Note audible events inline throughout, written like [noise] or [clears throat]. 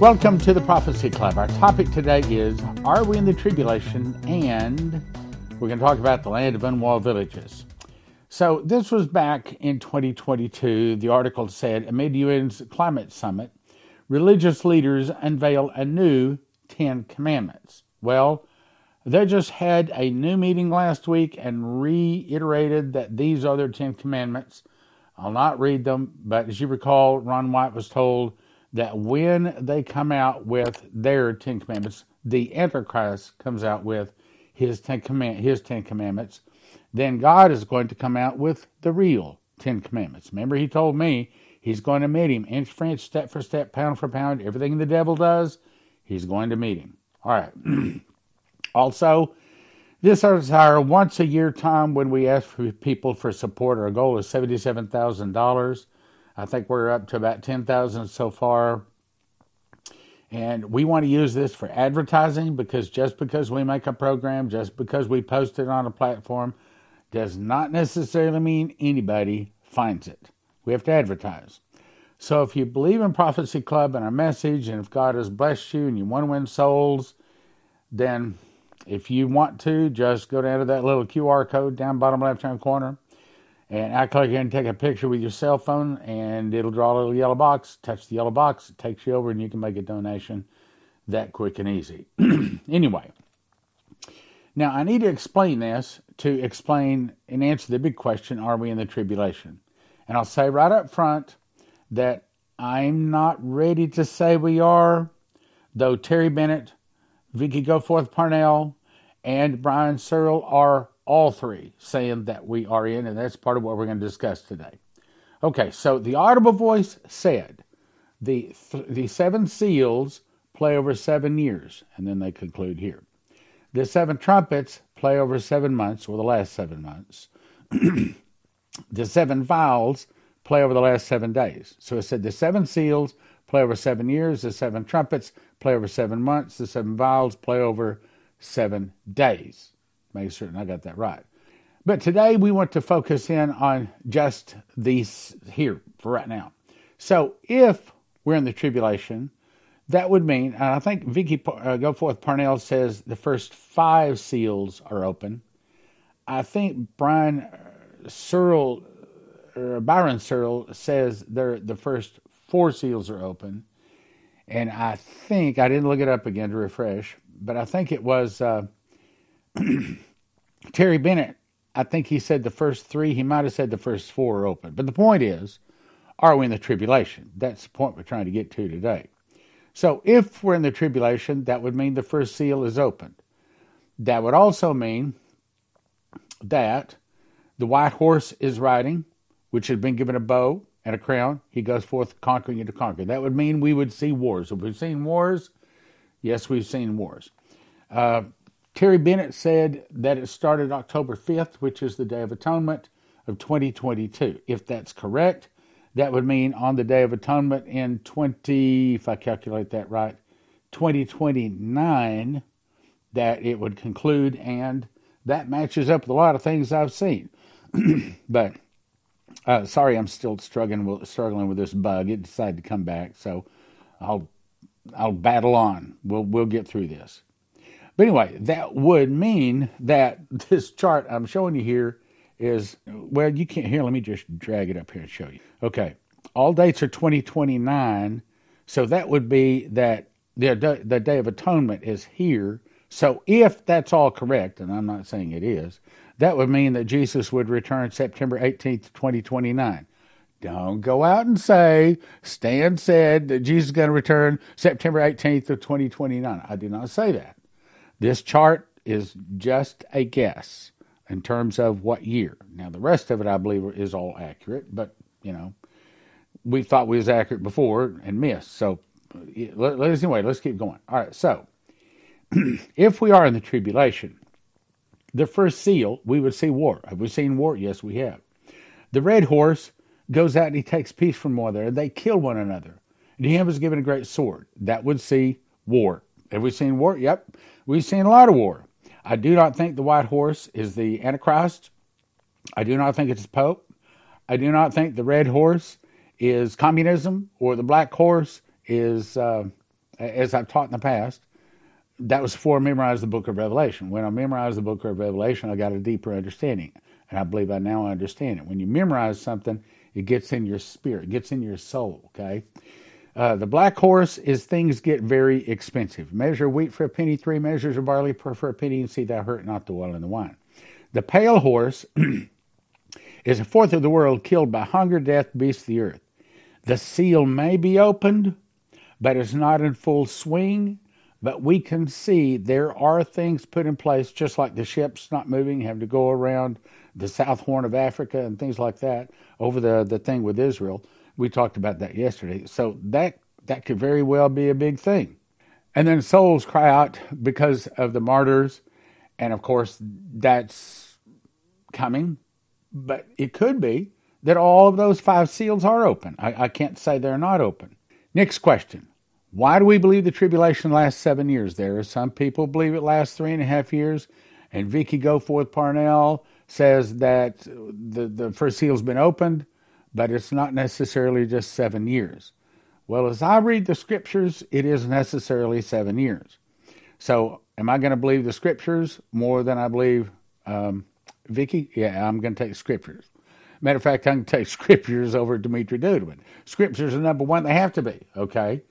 Welcome to the Prophecy Club. Our topic today is Are we in the tribulation? And we're going to talk about the land of unwalled villages. So, this was back in 2022. The article said Amid UN's climate summit, religious leaders unveil a new Ten Commandments. Well, they just had a new meeting last week and reiterated that these are their Ten Commandments. I'll not read them, but as you recall, Ron White was told that when they come out with their Ten Commandments, the Antichrist comes out with his Ten, Command- his ten Commandments, then God is going to come out with the real Ten Commandments. Remember, he told me he's going to meet him inch for inch, step for step, pound for pound, everything the devil does, he's going to meet him. All right. [clears throat] also, this is our once a year time when we ask for people for support. Our goal is $77,000. I think we're up to about 10,000 so far. And we want to use this for advertising because just because we make a program, just because we post it on a platform, does not necessarily mean anybody finds it. We have to advertise. So if you believe in Prophecy Club and our message, and if God has blessed you and you want to win souls, then if you want to, just go down to that little QR code down bottom left hand corner and I click and take a picture with your cell phone, and it'll draw a little yellow box. Touch the yellow box, it takes you over, and you can make a donation that quick and easy. [clears throat] anyway, now I need to explain this to explain and answer the big question Are we in the tribulation? And I'll say right up front that I'm not ready to say we are, though Terry Bennett, Vicky Goforth Parnell, and Brian Searle are all three saying that we are in, and that's part of what we're going to discuss today. Okay, so the audible voice said the th- the seven seals play over seven years, and then they conclude here. The seven trumpets play over seven months, or the last seven months. [clears throat] the seven vials play over the last seven days. So it said the seven seals play over seven years, the seven trumpets play over seven months, the seven vials play over seven days. Make certain I got that right. But today we want to focus in on just these here for right now. So if we're in the tribulation, that would mean, and I think Vicky uh, Goforth Parnell says the first five seals are open. I think Brian uh, Searle, or Byron Searle says they're, the first four seals are open. And I think, I didn't look it up again to refresh, but I think it was uh, [clears throat] Terry Bennett, I think he said the first three, he might have said the first four are open. But the point is, are we in the tribulation? That's the point we're trying to get to today. So if we're in the tribulation, that would mean the first seal is opened. That would also mean that the white horse is riding, which has been given a bow and a crown. He goes forth conquering and to conquer. That would mean we would see wars. Have we seen wars? Yes, we've seen wars. Uh, Terry Bennett said that it started October 5th, which is the Day of Atonement of 2022. If that's correct, that would mean on the Day of Atonement in 20, if I calculate that right, 2029, that it would conclude, and that matches up with a lot of things I've seen. [clears throat] but uh, sorry, I'm still struggling with, struggling with this bug. It decided to come back, so I'll I'll battle on. We'll we'll get through this. But anyway, that would mean that [laughs] this chart I'm showing you here is, well, you can't hear. Let me just drag it up here and show you. Okay. All dates are 2029. So that would be that the, the Day of Atonement is here. So if that's all correct, and I'm not saying it is, that would mean that Jesus would return September 18th, 2029. Don't go out and say, Stan said that Jesus is going to return September 18th of 2029. I do not say that. This chart is just a guess in terms of what year. Now, the rest of it, I believe, is all accurate, but, you know, we thought we was accurate before and missed. So, let, us anyway, let's keep going. All right, so [clears throat] if we are in the tribulation, the first seal, we would see war. Have we seen war? Yes, we have. The red horse goes out and he takes peace from one another. and They kill one another. And him is given a great sword. That would see war. Have we seen war? Yep. We've seen a lot of war. I do not think the white horse is the Antichrist. I do not think it's Pope. I do not think the red horse is communism or the black horse is uh, as I've taught in the past, that was before I memorized the book of Revelation. When I memorized the book of Revelation, I got a deeper understanding. And I believe I now understand it. When you memorize something, it gets in your spirit, it gets in your soul, okay? Uh, the black horse is things get very expensive. Measure wheat for a penny, three measures of barley per, for a penny, and see thou hurt not the well and the wine. The pale horse [clears throat] is a fourth of the world killed by hunger, death, beasts of the earth. The seal may be opened, but it's not in full swing. But we can see there are things put in place, just like the ships not moving, having to go around the South Horn of Africa and things like that over the, the thing with Israel. We talked about that yesterday. So that that could very well be a big thing. And then souls cry out because of the martyrs, and of course that's coming. But it could be that all of those five seals are open. I, I can't say they're not open. Next question. Why do we believe the tribulation lasts seven years? There are some people believe it lasts three and a half years, and Vicky Goforth Parnell says that the, the first seal's been opened, but it's not necessarily just seven years. Well, as I read the scriptures, it is necessarily seven years. So, am I going to believe the scriptures more than I believe um, Vicky? Yeah, I'm going to take scriptures. Matter of fact, I'm going to take [laughs] scriptures over Dimitri Duduman. Scriptures are number one; they have to be. Okay.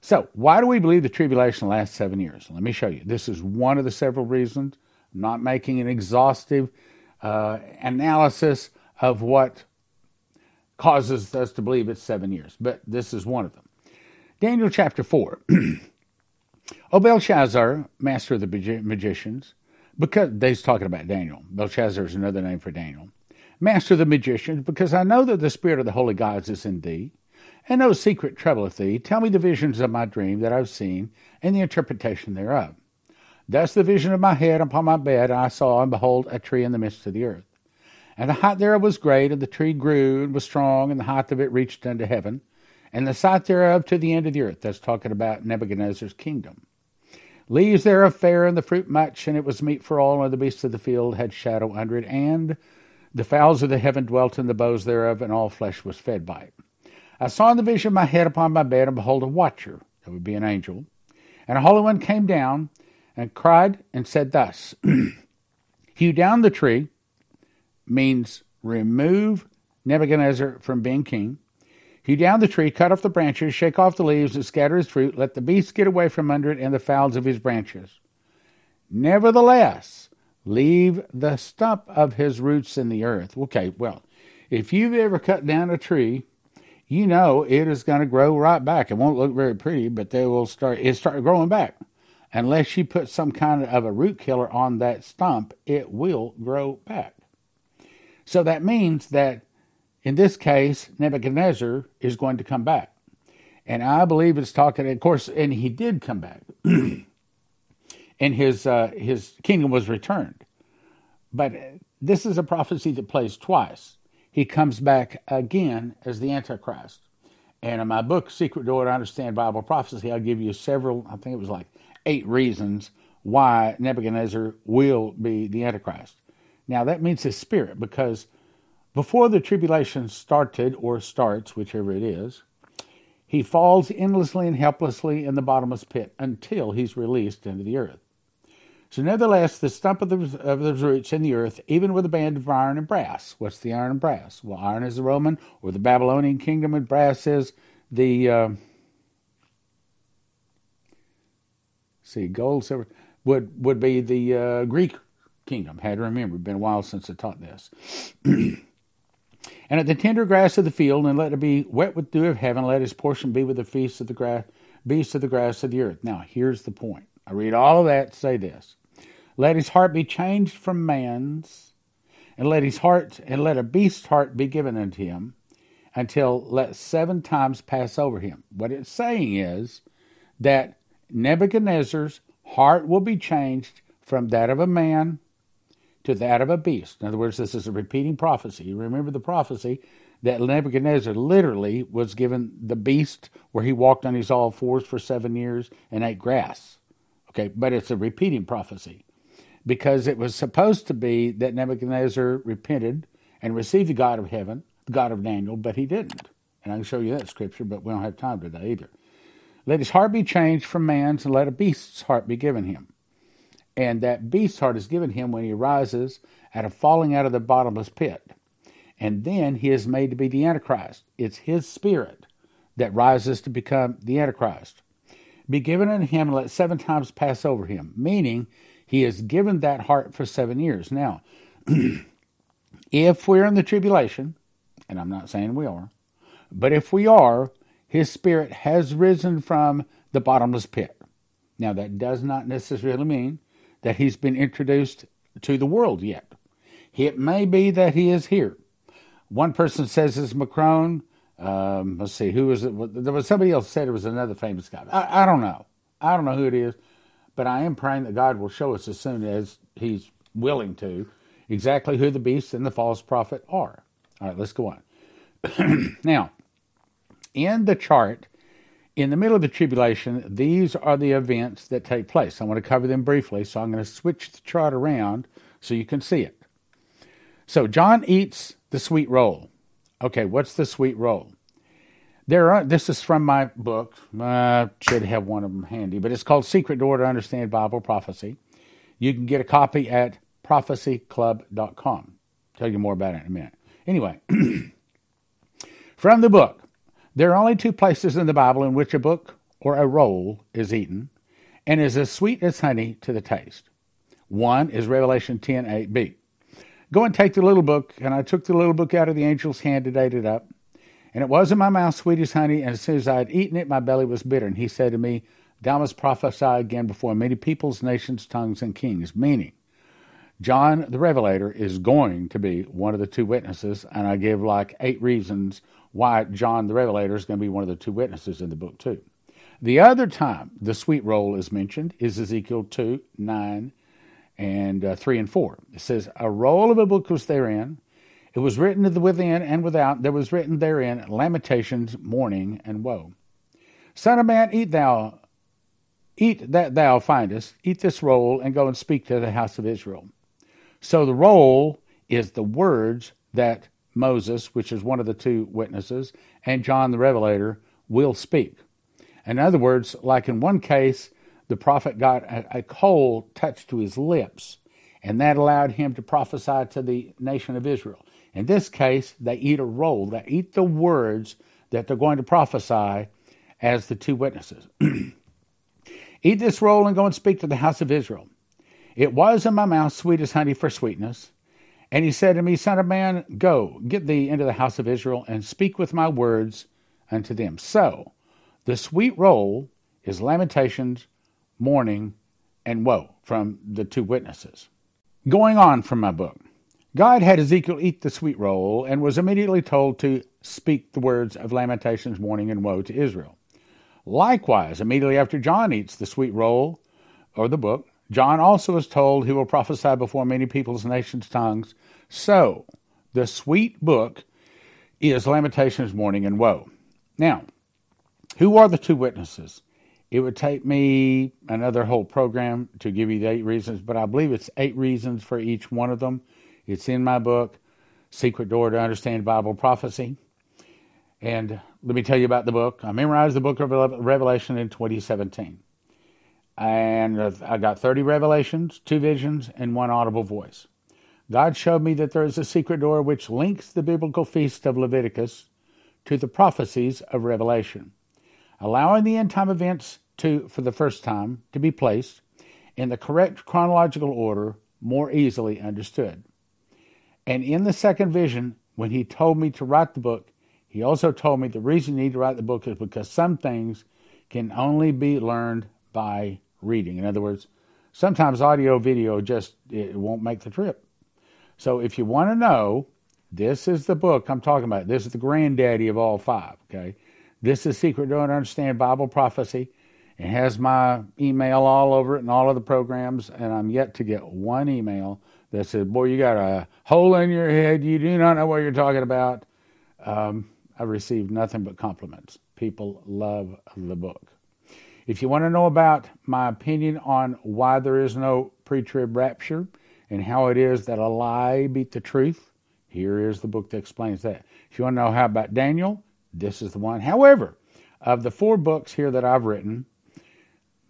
So, why do we believe the tribulation lasts seven years? Let me show you. This is one of the several reasons. I'm not making an exhaustive uh, analysis of what causes us to believe it's seven years, but this is one of them. Daniel chapter 4. [clears throat] o Belshazzar, master of the magicians, because he's talking about Daniel. Belshazzar is another name for Daniel. Master of the magicians, because I know that the spirit of the holy gods is in thee, and no secret troubleth thee. Tell me the visions of my dream that I've seen, and the interpretation thereof. Thus the vision of my head upon my bed, I saw, and behold, a tree in the midst of the earth. And the height thereof was great, and the tree grew and was strong, and the height of it reached unto heaven, and the sight thereof to the end of the earth. That's talking about Nebuchadnezzar's kingdom. Leaves thereof fair, and the fruit much, and it was meat for all, and the beasts of the field had shadow under it, and the fowls of the heaven dwelt in the boughs thereof, and all flesh was fed by it. I saw in the vision my head upon my bed, and behold, a watcher, that would be an angel, and a holy one came down, and cried and said thus [clears throat] Hew down the tree means remove Nebuchadnezzar from being king. Hew down the tree, cut off the branches, shake off the leaves, and scatter his fruit. Let the beasts get away from under it and the fowls of his branches. Nevertheless, leave the stump of his roots in the earth. Okay, well, if you've ever cut down a tree, you know it is going to grow right back. It won't look very pretty, but they will start. It start growing back unless you put some kind of a root killer on that stump, it will grow back. So that means that in this case, Nebuchadnezzar is going to come back. And I believe it's talking, of course, and he did come back. [clears throat] and his, uh, his kingdom was returned. But this is a prophecy that plays twice. He comes back again as the Antichrist. And in my book, Secret Door to Understand Bible Prophecy, I'll give you several, I think it was like eight reasons why Nebuchadnezzar will be the Antichrist. Now, that means his spirit, because before the tribulation started or starts, whichever it is, he falls endlessly and helplessly in the bottomless pit until he's released into the earth. So, nevertheless, the stump of the, of the roots in the earth, even with a band of iron and brass. What's the iron and brass? Well, iron is the Roman or the Babylonian kingdom, and brass is the uh, see, gold, silver would would be the uh, Greek kingdom. Had to remember, been a while since I taught this. [clears throat] and at the tender grass of the field, and let it be wet with dew of heaven. Let his portion be with the feasts of the grass, beasts of the grass of the earth. Now, here's the point. I read all of that say this: Let his heart be changed from man's, and let his heart and let a beast's heart be given unto him, until let seven times pass over him. What it's saying is that Nebuchadnezzar's heart will be changed from that of a man to that of a beast. In other words, this is a repeating prophecy. You remember the prophecy that Nebuchadnezzar literally was given the beast where he walked on his all fours for seven years and ate grass. Okay, but it's a repeating prophecy because it was supposed to be that Nebuchadnezzar repented and received the God of heaven, the God of Daniel, but he didn't. And I can show you that scripture, but we don't have time today either. Let his heart be changed from man's, and let a beast's heart be given him. And that beast's heart is given him when he rises out of falling out of the bottomless pit. And then he is made to be the Antichrist. It's his spirit that rises to become the Antichrist. Be given unto him, and let seven times pass over him, meaning he is given that heart for seven years. Now, [clears throat] if we're in the tribulation, and I'm not saying we are, but if we are, his spirit has risen from the bottomless pit. Now, that does not necessarily mean that he's been introduced to the world yet. It may be that he is here. One person says it's Macron. Um, let's see, who was it? There was somebody else said it was another famous guy. I, I don't know. I don't know who it is, but I am praying that God will show us as soon as He's willing to exactly who the beast and the false prophet are. All right, let's go on. [clears throat] now, in the chart, in the middle of the tribulation, these are the events that take place. I want to cover them briefly, so I'm going to switch the chart around so you can see it. So, John eats the sweet roll. Okay, what's the sweet roll? There are, this is from my book. I should have one of them handy, but it's called Secret Door to Understand Bible Prophecy. You can get a copy at prophecyclub.com. Tell you more about it in a minute. Anyway, [clears throat] from the book, there are only two places in the Bible in which a book or a roll is eaten and is as sweet as honey to the taste. One is Revelation 10 8b. Go and take the little book, and I took the little book out of the angel's hand and ate it up. And it was in my mouth sweet as honey, and as soon as I had eaten it, my belly was bitter. And he said to me, Thou must prophesy again before many peoples, nations, tongues, and kings. Meaning, John the Revelator is going to be one of the two witnesses, and I give like eight reasons why John the Revelator is going to be one of the two witnesses in the book, too. The other time the sweet roll is mentioned is Ezekiel 2 9 and uh, 3 and 4. It says, A roll of a book was therein. It was written within and without. There was written therein lamentations, mourning, and woe. Son of man, eat thou, eat that thou findest, eat this roll, and go and speak to the house of Israel. So the roll is the words that Moses, which is one of the two witnesses, and John the Revelator will speak. In other words, like in one case, the prophet got a, coal touched to his lips, and that allowed him to prophesy to the nation of Israel. In this case, they eat a roll, they eat the words that they're going to prophesy as the two witnesses. [clears throat] eat this roll and go and speak to the house of Israel. It was in my mouth sweet as honey for sweetness and he said to me, Son of man, go, get thee into the house of Israel, and speak with my words unto them. So, the sweet roll is lamentations, mourning, and woe from the two witnesses. Going on from my book, God had Ezekiel eat the sweet roll and was immediately told to speak the words of lamentations, mourning, and woe to Israel. Likewise, immediately after John eats the sweet roll or the book, John also is told he will prophesy before many peoples, nations, tongues. So, the sweet book is Lamentations, Mourning, and Woe. Now, who are the two witnesses? It would take me another whole program to give you the eight reasons, but I believe it's eight reasons for each one of them. It's in my book, Secret Door to Understand Bible Prophecy. And let me tell you about the book. I memorized the book of Revelation in 2017 and I got 30 revelations, two visions, and one audible voice. God showed me that there is a secret door which links the biblical feast of Leviticus to the prophecies of Revelation, allowing the end time events to, for the first time, to be placed in the correct chronological order more easily understood. And in the second vision, when he told me to write the book, he also told me the reason you need to write the book is because some things can only be learned by reading. In other words, sometimes audio video just it won't make the trip. So if you want to know, this is the book I'm talking about. This is the granddaddy of all five. Okay, this is Secret Door to Understand Bible Prophecy. It has my email all over it and all of the programs, and I'm yet to get one email that said, "Boy, you got a hole in your head. You do not know what you're talking about." Um, I've received nothing but compliments. People love the book. If you want to know about my opinion on why there is no pre trib rapture and how it is that a lie beat the truth, here is the book that explains that. If you want to know how about Daniel, this is the one. However, of the four books here that I've written,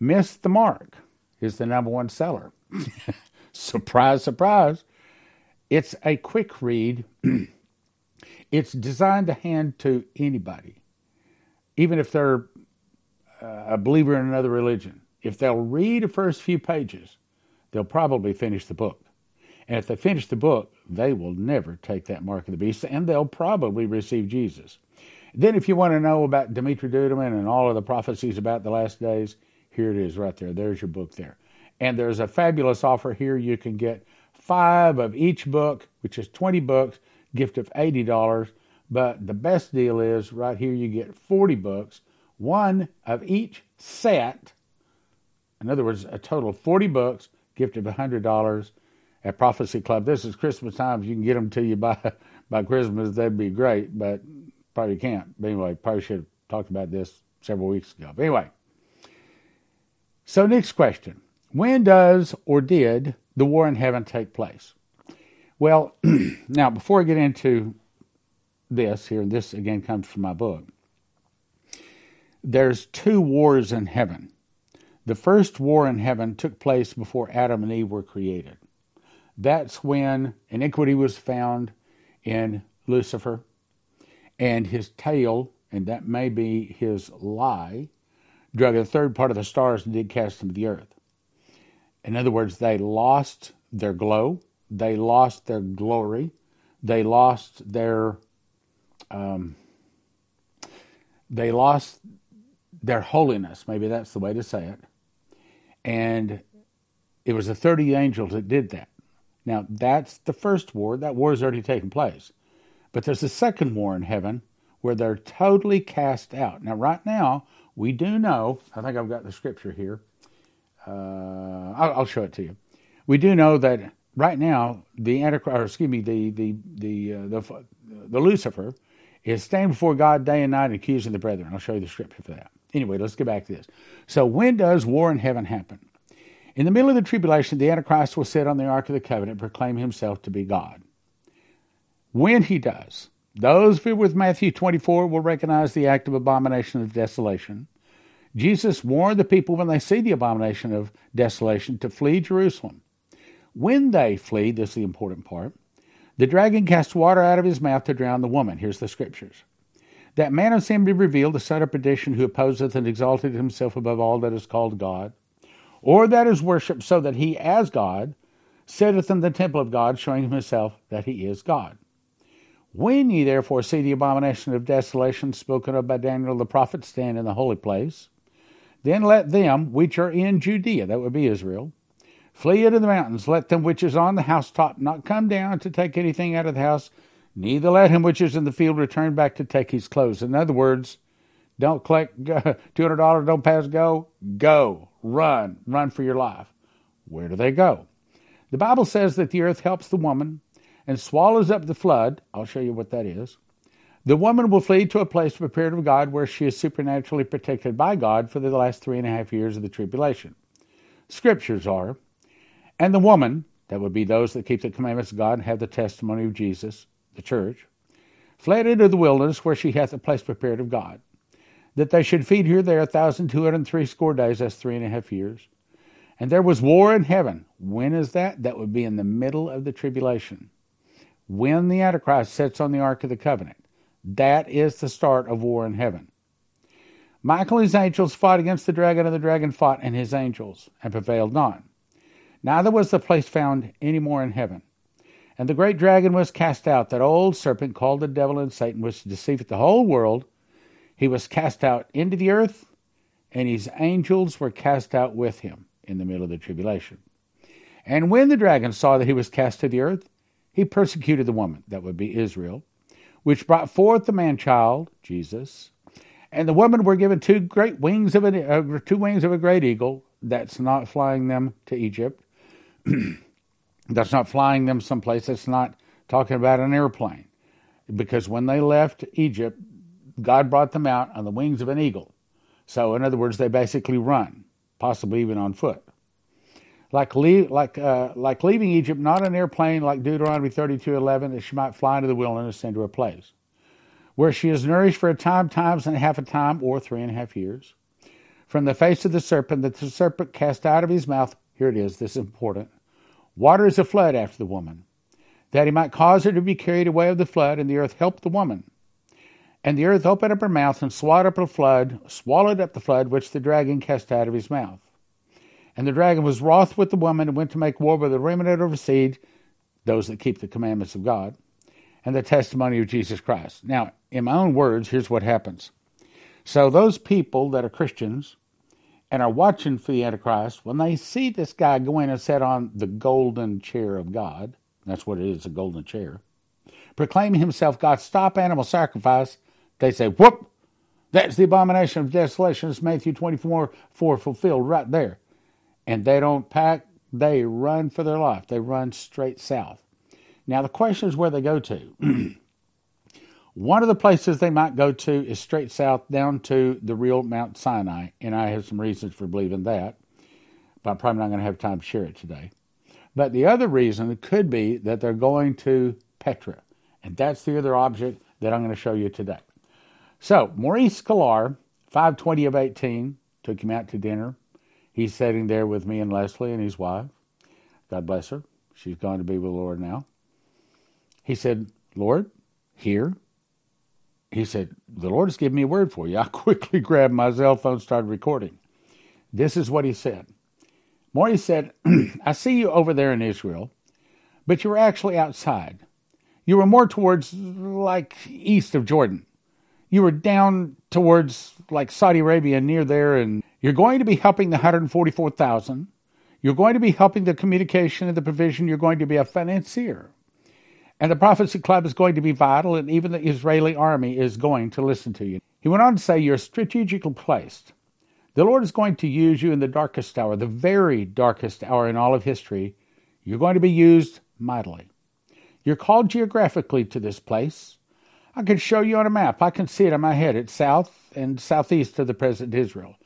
Miss the Mark is the number one seller. [laughs] surprise, surprise. It's a quick read. [clears throat] it's designed to hand to anybody, even if they're a believer in another religion. If they'll read the first few pages, they'll probably finish the book. And if they finish the book, they will never take that mark of the beast, and they'll probably receive Jesus. Then, if you want to know about Dimitri Duduman and all of the prophecies about the last days, here it is right there. There's your book there. And there's a fabulous offer here. You can get five of each book, which is 20 books, gift of $80. But the best deal is right here you get 40 books, one of each set. In other words, a total of 40 books, gift of $100 at Prophecy Club. This is Christmas time. If you can get them to you by, [laughs] by Christmas, that'd be great, but probably can't. But anyway, probably should have talked about this several weeks ago. But anyway, so next question. When does or did the war in heaven take place? Well, [clears throat] now before I get into this here, this again comes from my book. There's two wars in heaven. The first war in heaven took place before Adam and Eve were created. That's when iniquity was found in Lucifer and his tail, and that may be his lie, drug a third part of the stars and did cast them to the earth. In other words, they lost their glow, they lost their glory, they lost their um, they lost their holiness. Maybe that's the way to say it. And it was the 30 angels that did that. Now, that's the first war. That war has already taken place. But there's a second war in heaven where they're totally cast out. Now, right now, we do know, I think I've got the scripture here. Uh, I'll, I'll, show it to you. We do know that right now, the Antichrist, or excuse me, the, the, the, uh, the, the Lucifer is standing before God day and night accusing the brethren. I'll show you the scripture for that. Anyway, let's get back to this. So, when does war in heaven happen? In the middle of the tribulation, the Antichrist will sit on the Ark of the Covenant proclaim himself to be God. When he does, those with Matthew 24 will recognize the act of abomination of desolation. Jesus warned the people when they see the abomination of desolation to flee Jerusalem. When they flee, this is the important part, the dragon casts water out of his mouth to drown the woman. Here's the scriptures. That man of sin be revealed, the son of perdition, who opposeth and exalteth himself above all that is called God, or that is worshipped, so that he, as God, sitteth in the temple of God, showing himself that he is God. When ye therefore see the abomination of desolation spoken of by Daniel the prophet stand in the holy place, then let them which are in Judea, that would be Israel, flee into the mountains. Let them which is on the housetop not come down to take anything out of the house, neither let him which is in the field return back to take his clothes. In other words, don't collect [laughs] $200, don't pass go. Go. Run. Run for your life. Where do they go? The Bible says that the earth helps the woman and swallows up the flood, I'll show you what that is, the woman will flee to a place prepared of God where she is supernaturally protected by God for the last three and a half years of the tribulation. Scriptures are, and the woman, that would be those that keep the commandments of God and have the testimony of Jesus, the church, fled into the wilderness where she hath a place prepared of God, that they should feed her there a thousand two hundred and three score days, that's three and a half years. And there was war in heaven. When is that? That would be in the middle of the tribulation when the Antichrist sits on the Ark of the Covenant. That is the start of war in heaven. Michael and his angels fought against the dragon, and the dragon fought and his angels, and prevailed not. Neither was the place found any more in heaven. And the great dragon was cast out, that old serpent called the devil and Satan, which deceiveth the whole world. He was cast out into the earth, and his angels were cast out with him in the middle of the tribulation. And when the dragon saw that he was cast to the earth, he persecuted the woman, that would be Israel, which brought forth the man child, Jesus. And the woman were given two great wings of a, uh, two wings of a great eagle. That's not flying them to Egypt. [clears throat] that's not flying them someplace. That's not talking about an airplane. Because when they left Egypt, God brought them out on the wings of an eagle. So, in other words, they basically run, possibly even on foot like leave, like uh, like leaving Egypt, not an airplane like Deuteronomy thirty two eleven that she might fly into the wilderness into a place. where she is nourished for a time, times and a half a time, or three and a half years. From the face of the serpent that the serpent cast out of his mouth, here it is, this is important. Water is a flood after the woman, that he might cause her to be carried away of the flood, and the earth helped the woman. And the earth opened up her mouth and swallowed up the flood, swallowed up the flood which the dragon cast out of his mouth. And the dragon was wroth with the woman and went to make war with the remnant of her seed, those that keep the commandments of God, and the testimony of Jesus Christ. Now, in my own words, here's what happens. So those people that are Christians and are watching for the Antichrist, when they see this guy going and sit on the golden chair of God, that's what it is, a golden chair, proclaiming himself God, stop animal sacrifice, they say, whoop, that's the abomination of desolation. It's Matthew 24, 4 fulfilled right there. And they don't pack, they run for their life. They run straight south. Now, the question is where they go to. [clears throat] One of the places they might go to is straight south down to the real Mount Sinai, and I have some reasons for believing that, but I'm probably not going to have time to share it today. But the other reason could be that they're going to Petra, and that's the other object that I'm going to show you today. So, Maurice Sklar, 520 of 18, took him out to dinner. He's sitting there with me and Leslie and his wife. God bless her. She's going to be with the Lord now. He said, Lord, here he said, The Lord has given me a word for you. [laughs] I quickly grabbed my cell phone, started recording. This is what he said. Morty said, [clears throat] I see you over there in Israel, but you were actually outside. You were more towards like east of Jordan. You were down towards like Saudi Arabia near there, and you're going to be helping the 144,000. You're going to be helping the communication and the provision. You're going to be a financier. And the Prophecy Club is going to be vital, and even the Israeli army is going to listen to you. He went on to say, You're strategically placed. The Lord is going to use you in the darkest hour, the very darkest hour in all of history. You're going to be used mightily. You're called geographically to this place. I can show you on a map. I can see it in my head. It's south and southeast of the present Israel.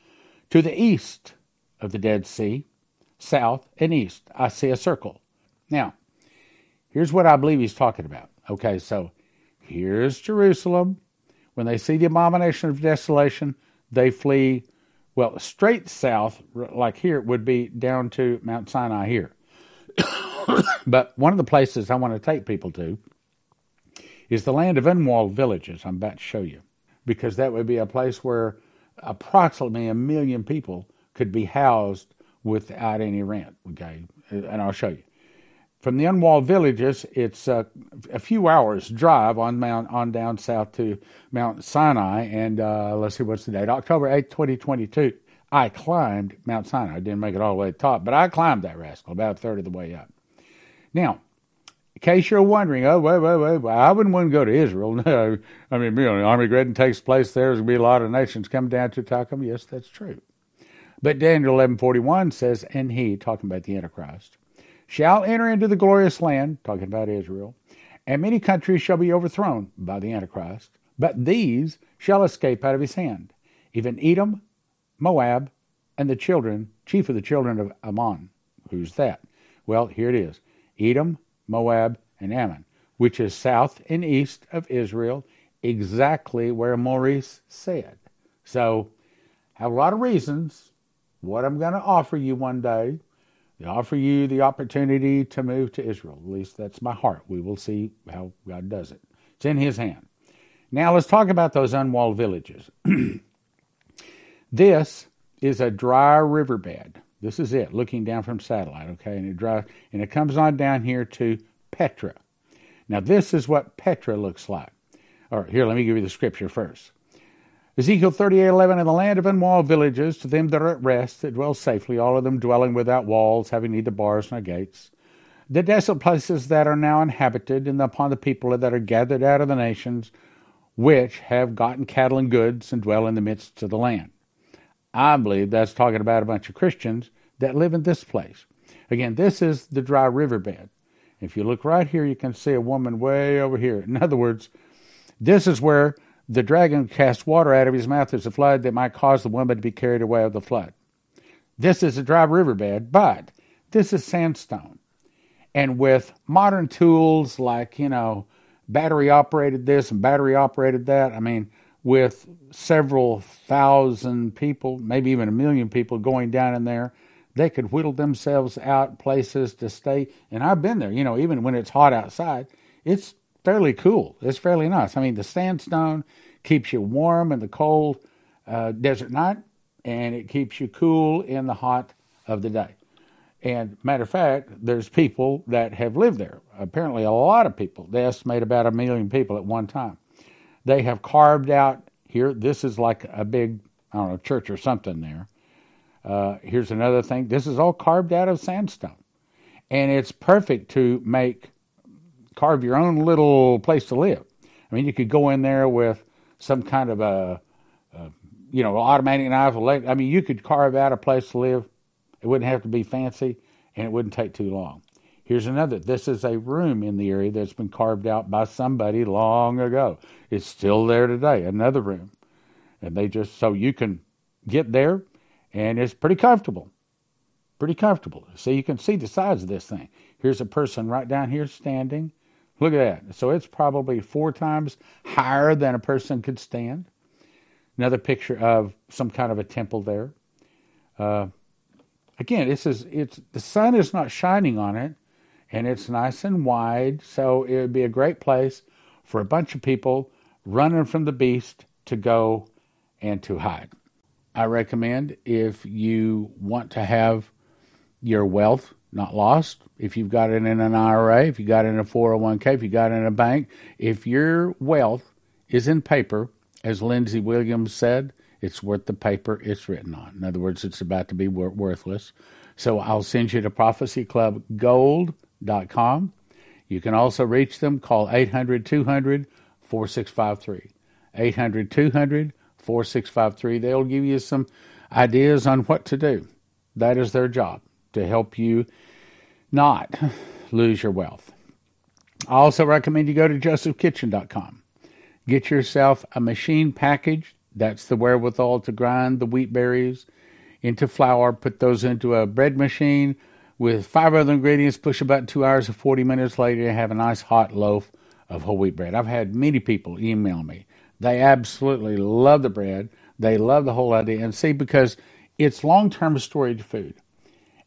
To the east of the Dead Sea, south and east, I see a circle. Now, Here's what I believe he's talking about. Okay, so here's Jerusalem. When they see the abomination of desolation, they flee, well, straight south, like here, would be down to Mount Sinai here. [coughs] but one of the places I want to take people to is the land of unwalled villages. I'm about to show you. Because that would be a place where approximately a million people could be housed without any rent. Okay, and I'll show you. From the unwalled villages, it's uh, a few hours drive on Mount on down south to Mount Sinai, and uh, let's see what's the date, October eighth, twenty twenty two. I climbed Mount Sinai. I didn't make it all the way to the top, but I climbed that rascal about a third of the way up. Now, in case you're wondering, oh wait, wait, wait, well, I wouldn't want to go to Israel. [laughs] No, I mean, you know, Armageddon takes place there. There's going to be a lot of nations come down to attack them. Yes, that's true. But Daniel eleven forty one says, and he talking about the Antichrist shall enter into the glorious land, talking about Israel, and many countries shall be overthrown by the Antichrist, but these shall escape out of his hand, even Edom, Moab, and the children, chief of the children of Ammon. Who's that? Well, here it is Edom, Moab, and Ammon, which is south and east of Israel, exactly where Maurice said. So, have a lot of reasons. What I'm going to offer you one day they offer you the opportunity to move to Israel. At least that's my heart. We will see how God does it. It's in His hand. Now let's talk about those unwalled villages. [clears throat] this is a dry riverbed. This is it, looking down from satellite, okay? And it dry, and it comes on down here to Petra. Now this is what Petra looks like. All right, here, let me give you the scripture first. Ezekiel 38:11 In the land of unwalled villages, to them that are at rest, that dwell safely, all of them dwelling without walls, having neither bars nor gates. The desolate places that are now inhabited, and upon the people that are gathered out of the nations, which have gotten cattle and goods, and dwell in the midst of the land. I believe that's talking about a bunch of Christians that live in this place. Again, this is the dry riverbed. If you look right here, you can see a woman way over here. In other words, this is where the dragon cast water out of his mouth as a flood that might cause the woman to be carried away of the flood. This is a dry riverbed, but this is sandstone. And with modern tools like, you know, battery operated this and battery operated that. I mean, with several thousand people, maybe even a million people going down in there, they could whittle themselves out places to stay. And I've been there, you know, even when it's hot outside, it's fairly cool. It's fairly nice. I mean, the sandstone keeps you warm in the cold uh, desert night, and it keeps you cool in the hot of the day. And matter of fact, there's people that have lived there. Apparently, a lot of people. They estimate about a million people at one time. They have carved out here. This is like a big, I don't know, church or something there. Uh, here's another thing. This is all carved out of sandstone, and it's perfect to make carve your own little place to live. I mean, you could go in there with some kind of a, a you know, automatic knife. I mean, you could carve out a place to live it wouldn't have to be fancy and it wouldn't take too long. Here's another. This is a room in the area that's been carved out by somebody long ago. It's still there today, another room. And they just, so you can get there and it's pretty comfortable. Pretty comfortable. So you can see the size of this thing. Here's a person right down here standing. Look at that. So it's probably four times higher than a person could stand. Another picture of some kind of a temple there. Uh, again, this is it's the sun is not shining on it, and it's nice and wide, so it would be a great place for a bunch of people running from the beast to go and to hide. I recommend if you want to have your wealth not lost, if you've got it in an IRA, if you got it in a 401k, if you got it in a bank, if your wealth is in paper, as Lindsey Williams said, it's worth the paper it's written on. In other words, it's about to be worthless. So I'll send you to prophecyclubgold.com. You can also reach them. Call 800 200 4653. 800 200 4653. They'll give you some ideas on what to do. That is their job, to help you not lose your wealth. I also recommend you go to josephkitchen.com. Get yourself a machine package that's the wherewithal to grind the wheat berries into flour, put those into a bread machine with five other ingredients, push about two hours or 40 minutes later, and have a nice hot loaf of whole wheat bread. I've had many people email me. They absolutely love the bread. They love the whole idea. And see, because it's long term storage food.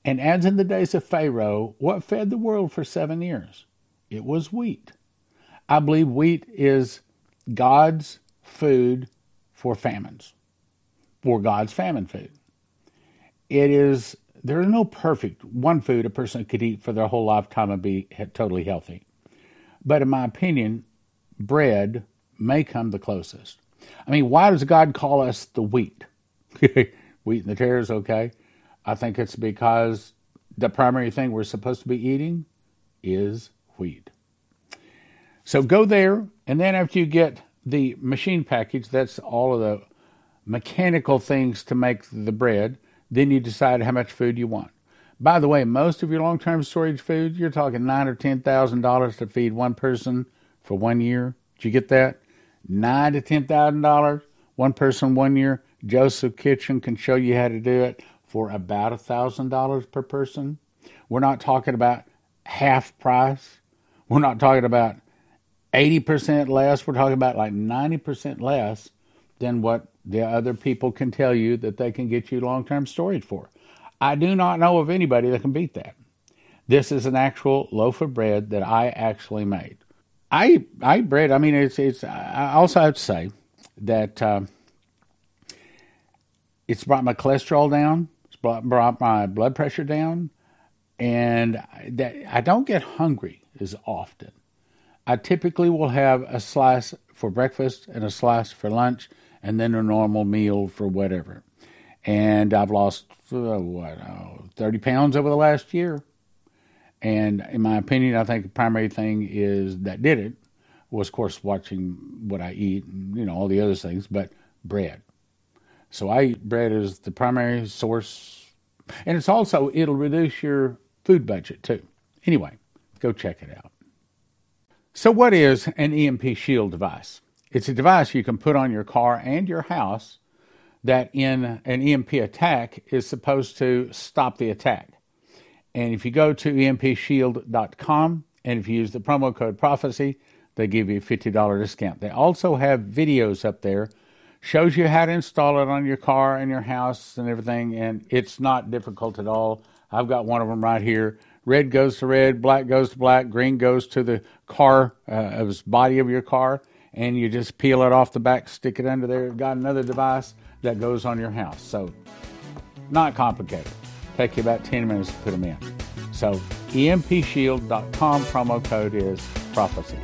And as in the days of Pharaoh, what fed the world for seven years? It was wheat. I believe wheat is God's food for famines, for God's famine food. It is, there is no perfect one food a person could eat for their whole lifetime and be totally healthy. But in my opinion, bread may come the closest. I mean, why does God call us the wheat? [laughs] wheat and the tares, okay. I think it's because the primary thing we're supposed to be eating is wheat. So go there, and then after you get the machine package, that's all of the mechanical things to make the bread. Then you decide how much food you want. By the way, most of your long-term storage food, you're talking nine or ten thousand dollars to feed one person for one year. Did you get that? Nine to ten thousand dollars, one person, one year. Joseph Kitchen can show you how to do it for about a thousand dollars per person. We're not talking about half price. We're not talking about 80% less. We're talking about like 90% less than what the other people can tell you that they can get you long term storage for. I do not know of anybody that can beat that. This is an actual loaf of bread that I actually made. I I bread. I mean, it's it's. I also have to say that uh, it's brought my cholesterol down. Brought my blood pressure down, and that I don't get hungry as often. I typically will have a slice for breakfast and a slice for lunch, and then a normal meal for whatever. And I've lost uh, what oh, thirty pounds over the last year. And in my opinion, I think the primary thing is that did it was, of course, watching what I eat and you know all the other things, but bread. So I eat bread as the primary source, and it's also it'll reduce your food budget too. Anyway, go check it out. So, what is an EMP shield device? It's a device you can put on your car and your house that, in an EMP attack, is supposed to stop the attack. And if you go to empshield.com and if you use the promo code prophecy, they give you a $50 discount. They also have videos up there, shows you how to install it on your car and your house and everything, and it's not difficult at all. I've got one of them right here. Red goes to red, black goes to black, green goes to the car, uh, body of your car, and you just peel it off the back, stick it under there. Got another device that goes on your house. So, not complicated. Take you about 10 minutes to put them in. So, empshield.com promo code is prophecy.